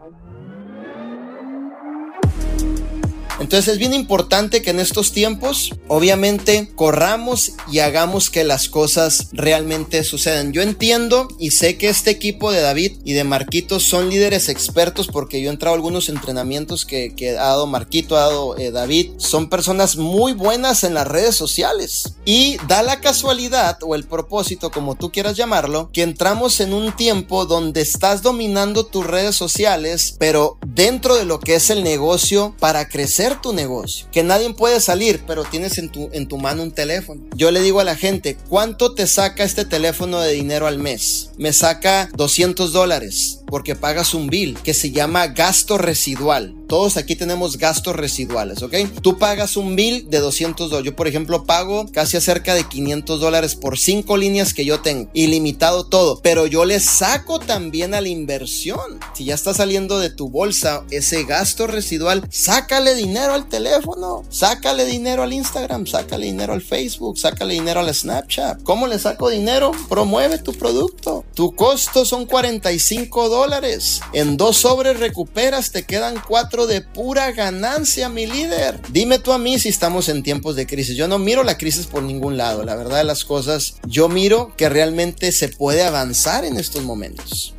Thank you. Entonces es bien importante que en estos tiempos, obviamente, corramos y hagamos que las cosas realmente sucedan. Yo entiendo y sé que este equipo de David y de Marquito son líderes expertos porque yo he entrado a algunos entrenamientos que, ha dado Marquito, ha dado eh, David. Son personas muy buenas en las redes sociales. Y da la casualidad o el propósito, como tú quieras llamarlo, que entramos en un tiempo donde estás dominando tus redes sociales, pero dentro de lo que es el negocio para crecer tu negocio. Que nadie puede salir, pero tienes en tu, en tu mano un teléfono. Yo le digo a la gente, ¿cuánto te saca este teléfono de dinero al mes? Me saca 200 dólares porque pagas un bill que se llama gasto residual. Todos aquí tenemos gastos residuales, ¿ok? Tú pagas un bill de 200 dólares. Yo, por ejemplo, pago casi acerca de 500 dólares por cinco líneas que yo tengo. Ilimitado todo. Pero yo le saco también a la inversión. Si ya está saliendo de tu bolsa ese gasto residual, sácale dinero al teléfono. Sácale dinero al Instagram. Sácale dinero al Facebook. Sácale dinero al Snapchat. ¿Cómo le saco dinero? Promueve tu producto. Tu costo son 45 dólares dólares. En dos sobres recuperas, te quedan cuatro de pura ganancia, mi líder. Dime tú a mí si estamos en tiempos de crisis. Yo no miro la crisis por ningún lado. La verdad de las cosas, yo miro que realmente se puede avanzar en estos momentos.